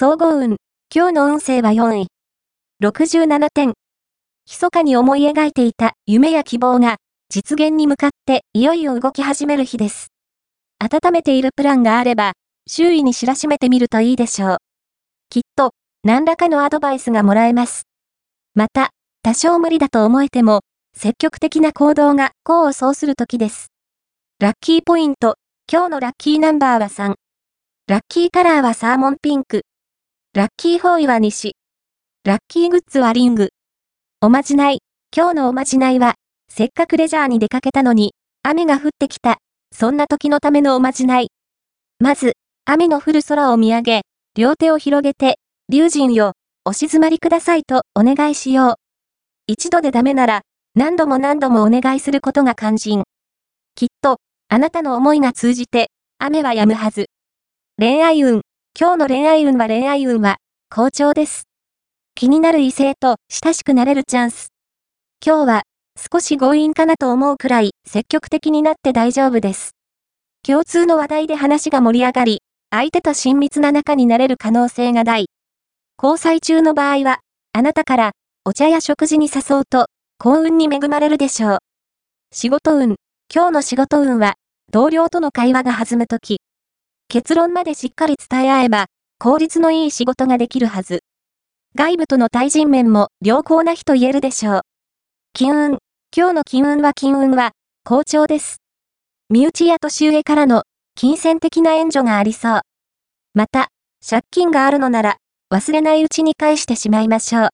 総合運。今日の運勢は4位。67点。密かに思い描いていた夢や希望が実現に向かっていよいよ動き始める日です。温めているプランがあれば、周囲に知らしめてみるといいでしょう。きっと、何らかのアドバイスがもらえます。また、多少無理だと思えても、積極的な行動が功を奏する時です。ラッキーポイント。今日のラッキーナンバーは3。ラッキーカラーはサーモンピンク。ラッキーフォーイは西。ラッキーグッズはリング。おまじない。今日のおまじないは、せっかくレジャーに出かけたのに、雨が降ってきた。そんな時のためのおまじない。まず、雨の降る空を見上げ、両手を広げて、龍神よ、お静まりくださいとお願いしよう。一度でダメなら、何度も何度もお願いすることが肝心。きっと、あなたの思いが通じて、雨は止むはず。恋愛運。今日の恋愛運は恋愛運は、好調です。気になる異性と親しくなれるチャンス。今日は、少し強引かなと思うくらい積極的になって大丈夫です。共通の話題で話が盛り上がり、相手と親密な仲になれる可能性が大。交際中の場合は、あなたからお茶や食事に誘うと幸運に恵まれるでしょう。仕事運。今日の仕事運は、同僚との会話が弾むとき。結論までしっかり伝え合えば、効率のいい仕事ができるはず。外部との対人面も良好な日と言えるでしょう。金運。今日の金運は金運は、好調です。身内や年上からの、金銭的な援助がありそう。また、借金があるのなら、忘れないうちに返してしまいましょう。